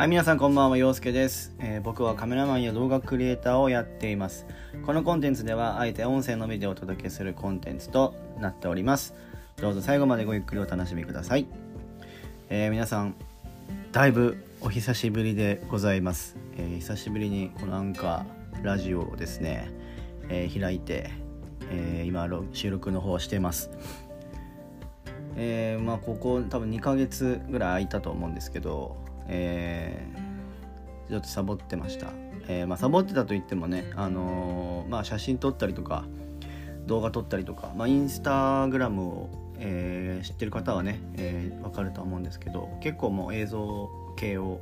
はい、皆さんこんばんは、陽介です、えー僕はカメラマンや動画クリエイターをやっています。このコンテンツでは、あえて音声のみでお届けするコンテンツとなっております。どうぞ最後までごゆっくりお楽しみください。えー皆さん、だいぶお久しぶりでございます。えー久しぶりにこのアンカーラジオをですね、え開いて、え今収録の方をしてます。えまあここ多分2ヶ月ぐらい空いたと思うんですけど、えーちょっとサボってました、えーまあ、サボってたと言ってもね、あのーまあ、写真撮ったりとか動画撮ったりとか、まあ、インスタグラムを、え知ってる方はね、えーわかると思うんですけど結構もう映像系を、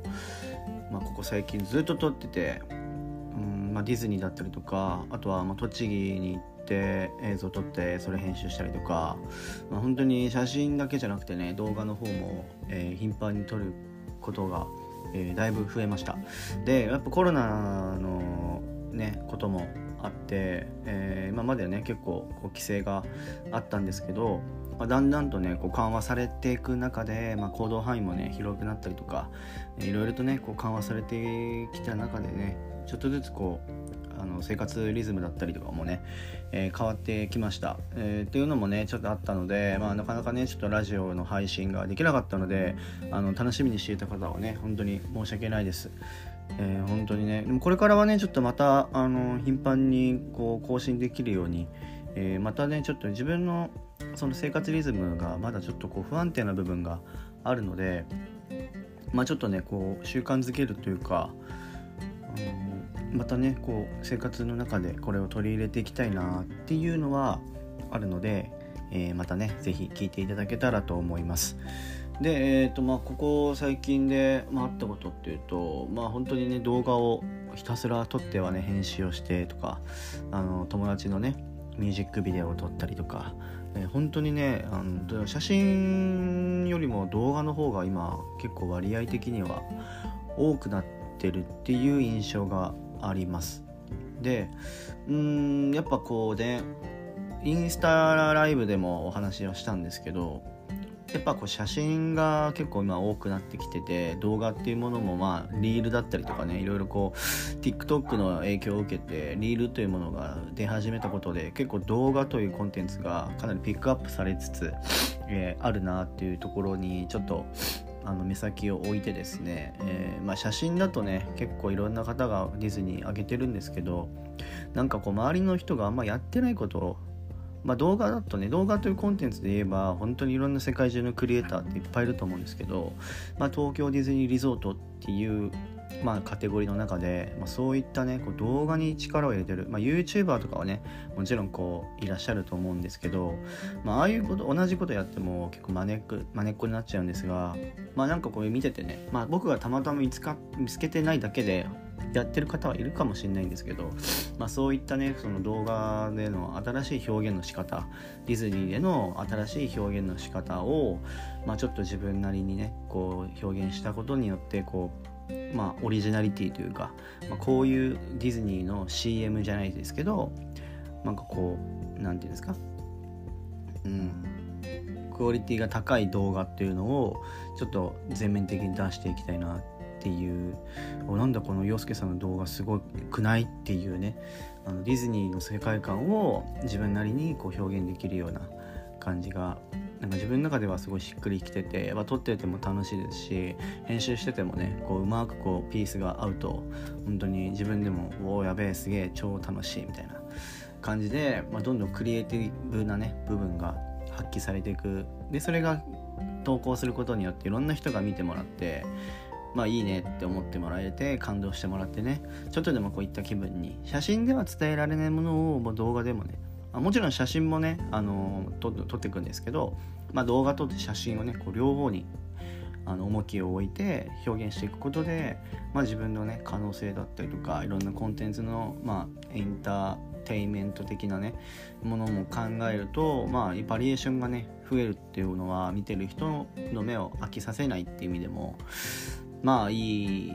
まあ、ここ最近ずっと撮ってて、うんまあ、ディズニーだったりとかあとはま栃木に行って映像撮ってそれ編集したりとか、まあ、本当に写真だけじゃなくてね動画の方も、えー頻繁に撮ることが、えーだいぶ増えました。でやっぱコロナのねこともあって、えー今までね結構こう規制があったんですけど、まあ、だんだんとねこう緩和されていく中で、まあ、行動範囲もね広くなったりとかえーいろいろとねこう緩和されてきた中でねちょっとずつこうあの生活リズムだったりとかもね、えー変わってきました、えーっていうのもねちょっとあったので、まあ、なかなかねちょっとラジオの配信ができなかったのであの楽しみにしていた方はね本当に申し訳ないです。えー本当にねでもこれからはねちょっとまたあの頻繁にこう更新できるように、えーまたねちょっと自分のその生活リズムがまだちょっとこう不安定な部分があるのでまあちょっとねこう習慣づけるというかあのまたねこう生活の中でこれを取り入れていきたいなっていうのはあるので、えーまたね是非聞いていただけたらと思います。で、えーとまあ、ここ最近で、まあ、あったことっていうと、まあ、本当にね動画をひたすら撮ってはね編集をしてとかあの友達のねミュージックビデオを撮ったりとか、えー本当にねあの写真よりも動画の方が今結構割合的には多くなってるっていう印象があります。でうーんやっぱこうねインスタライブでもお話をしたんですけどやっぱこう写真が結構今多くなってきてて動画っていうものもまあリールだったりとかねいろいろこう TikTok の影響を受けてリールというものが出始めたことで結構動画というコンテンツがかなりピックアップされつつ、えーあるなっていうところにちょっとあの目先を置いてですね、えーまあ、写真だとね結構いろんな方がディズニー上げてるんですけどなんかこう周りの人があんまやってないことをまあ、動画だとね動画というコンテンツで言えば本当にいろんな世界中のクリエイターっていっぱいいると思うんですけど、まあ、東京ディズニーリゾートっていう、まあ、カテゴリーの中で、まあ、そういったねこう動画に力を入れてる、まあ、YouTuber とかはねもちろんこういらっしゃると思うんですけど、まあ、あいうこと同じことやっても結構まねっこまねっこになっちゃうんですがまあなんかこれ見ててね、まあ、僕がたまたま見つか見つけてないだけでやってる方はいるかもしれないんですけど、まあ、そういったねその動画での新しい表現の仕方ディズニーでの新しい表現の仕方を、まあ、ちょっと自分なりにねこう表現したことによってこう、まあ、オリジナリティというか、まあ、こういうディズニーの CM じゃないですけどなんかこうなんていうんですか？うん。クオリティが高い動画っていうのをちょっと全面的に出していきたいなっていう。なんだこの洋介さんの動画すごくないっていうね。あのディズニーの世界観を自分なりにこう表現できるような感じがなんか自分の中ではすごいしっくりきててやっぱ撮ってても楽しいですし編集しててもねこううまくこうピースが合うと本当に自分でも「おおやべえすげえ超楽しい」みたいな感じで、まあ、どんどんクリエイティブなね部分が発揮されていく。でそれが投稿することによっていろんな人が見てもらってまあいいねって思ってもらえて感動してもらってねちょっとでもこういった気分に写真では伝えられないものをもう動画でもねあもちろん写真もねあの撮撮っていくんですけど、まあ、動画撮って写真をねこう両方にあの重きを置いて表現していくことで、まあ、自分のね可能性だったりとかいろんなコンテンツの、まあ、エンターテインメント的なねものも考えると、まあ、バリエーションがね増えるっていうのは見てる人の目を飽きさせないっていう意味でもまあいい、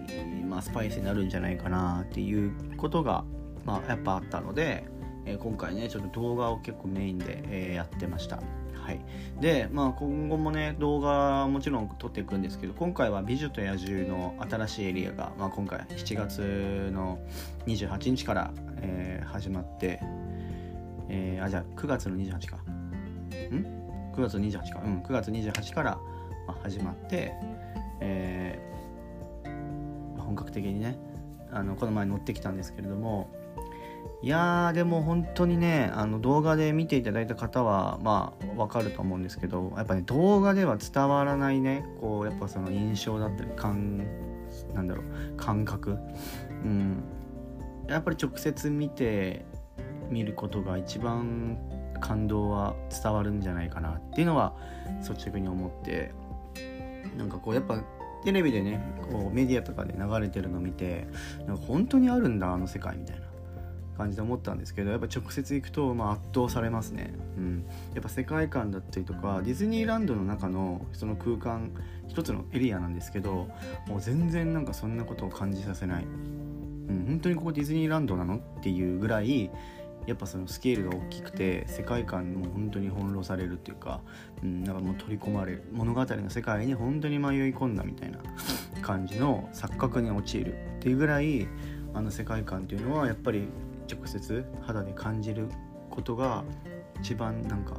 まあ、スパイスになるんじゃないかなっていうことが、まあ、やっぱあったので、えー今回ねちょっと動画を結構メインで、えーやってました。はい。でまあ今後もね動画もちろん撮っていくんですけど今回は「美女と野獣」の新しいエリアが、まあ、今回7月の28日から、えー、始まってえー、あじゃあ9月の28か。ん？9月28か。うん9月28から、まあ、始まってえー、本格的にねあのこの前乗ってきたんですけれどもいやーでも本当にねあの動画で見ていただいた方はまあわかると思うんですけどやっぱね動画では伝わらないねこうやっぱその印象だったり感なんだろう感覚。うん。やっぱり直接見て見ることが一番感動は伝わるんじゃないかなっていうのは率直に思ってなんかこうやっぱテレビでねこうメディアとかで流れてるの見てなんか本当にあるんだあの世界みたいな。感じで思ったんですけどやっぱ直接行くと、まあ、圧倒されますね、うん、やっぱ世界観だったりとかディズニーランドの中のその空間一つのエリアなんですけどもう全然なんかそんなことを感じさせない、うん、本当にここディズニーランドなのっていうぐらいやっぱそのスケールが大きくて世界観も本当に翻弄されるっていうか、うん、なんかもう取り込まれる。物語の世界に本当に迷い込んだみたいな感じの錯覚に陥るっていうぐらいあの世界観っていうのはやっぱり直接肌で感じることが一番なんか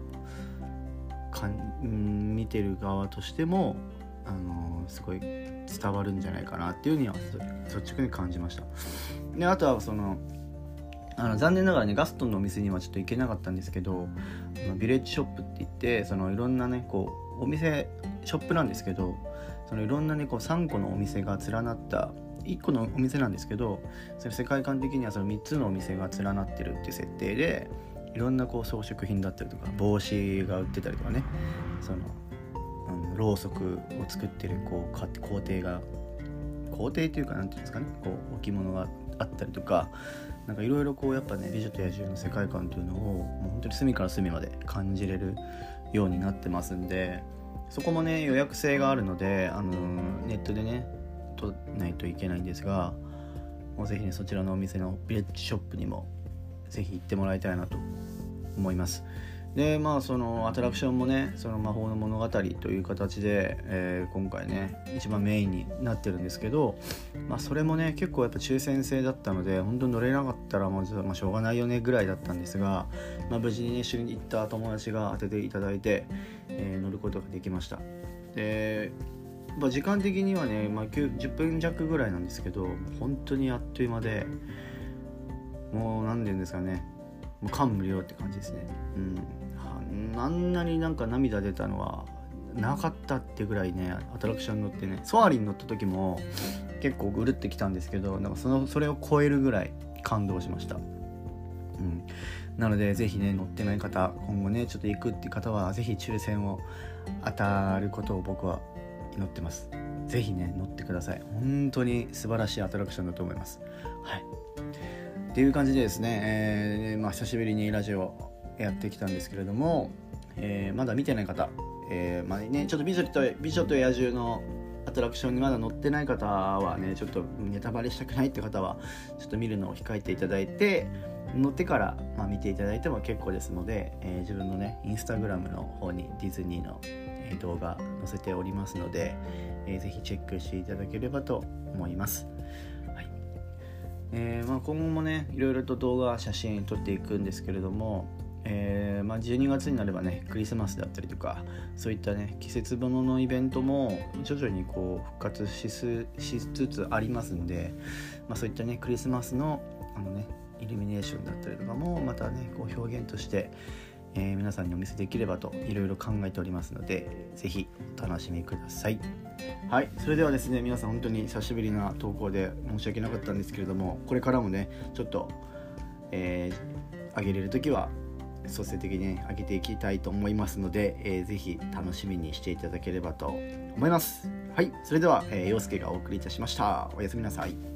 かん見てる側としてもあの、すごい伝わるんじゃないかなっていうには率直に感じました。であとはそのあの残念ながらねガストンのお店にはちょっと行けなかったんですけどビレッジショップって言ってそのいろんなねこうお店ショップなんですけどそのいろんなねこう3個のお店が連なった1個のお店なんですけどそれ世界観的にはその3つのお店が連なってるっていう設定でいろんなこう装飾品だったりとか帽子が売ってたりとかねその、うん、ろうそくを作ってるこう工程が工程っていうか何ていうんですかねこう置物があったりとかなんかいろいろこうやっぱね「美女と野獣」の世界観というのをもう本当に隅から隅まで感じれるようになってますんでそこもね予約制があるので、あのネットでね取ないといけないんですがもうぜひねそちらのお店のビレッジショップにもぜひ行ってもらいたいなと思います。でまあそのアトラクションもねその魔法の物語という形で、えー、今回ね一番メインになってるんですけど、まあ、それもね結構やっぱ抽選制だったので本当に乗れなかったらもう、まあ、しょうがないよねぐらいだったんですが、まあ、無事にね一緒に行った友達が当てていただいて、えー、乗ることができましたでまあ、時間的にはね、まあ、10分弱ぐらいなんですけど本当にあっという間でもう何て言うんですかねもう感無量って感じですね。うん。あんなになんか涙出たのはなかったってぐらいねアトラクション乗ってねソアリン乗った時も結構ぐるってきたんですけどなんかそのそれを超えるぐらい感動しました、うん、なので是非ね乗ってない方今後ねちょっと行くっていう方は是非抽選を当たることを僕は祈ってます。是非ね乗ってください。本当に素晴らしいアトラクションだと思います。はい。っていう感じでですね、えー、まあ、久しぶりにラジオやってきたんですけれども、えー、まだ見てない方、えー、まあね、ちょっと美女と美女と野獣のアトラクションにまだ乗ってない方はねちょっとネタバレしたくないって方はちょっと見るのを控えていただいて乗ってから、まあ、見ていただいても結構ですので、えー、自分のねインスタグラムの方にディズニーの、動画載せておりますので、えー、ぜひチェックしていただければと思います。はいえーまあ、今後もねいろいろと動画写真撮っていくんですけれどもえー、まあ、12月になればねクリスマスだったりとかそういったね季節物のイベントも徐々にこう復活しつつありますんで、まあ、そういったねクリスマスのあのねイルミネーションだったりとかもまたねこう表現として、えー、皆さんにお見せできればといろいろ考えておりますので是非お楽しみくださいはいそれではですね皆さん本当に久しぶりな投稿で申し訳なかったんですけれどもこれからもねちょっと、えー、上げれる時は率先的に、ね、上げていきたいと思いますので、えー、ぜひ楽しみにしていただければと思います。はい、それでは、えー、陽介がお送りいたしました。おやすみなさい。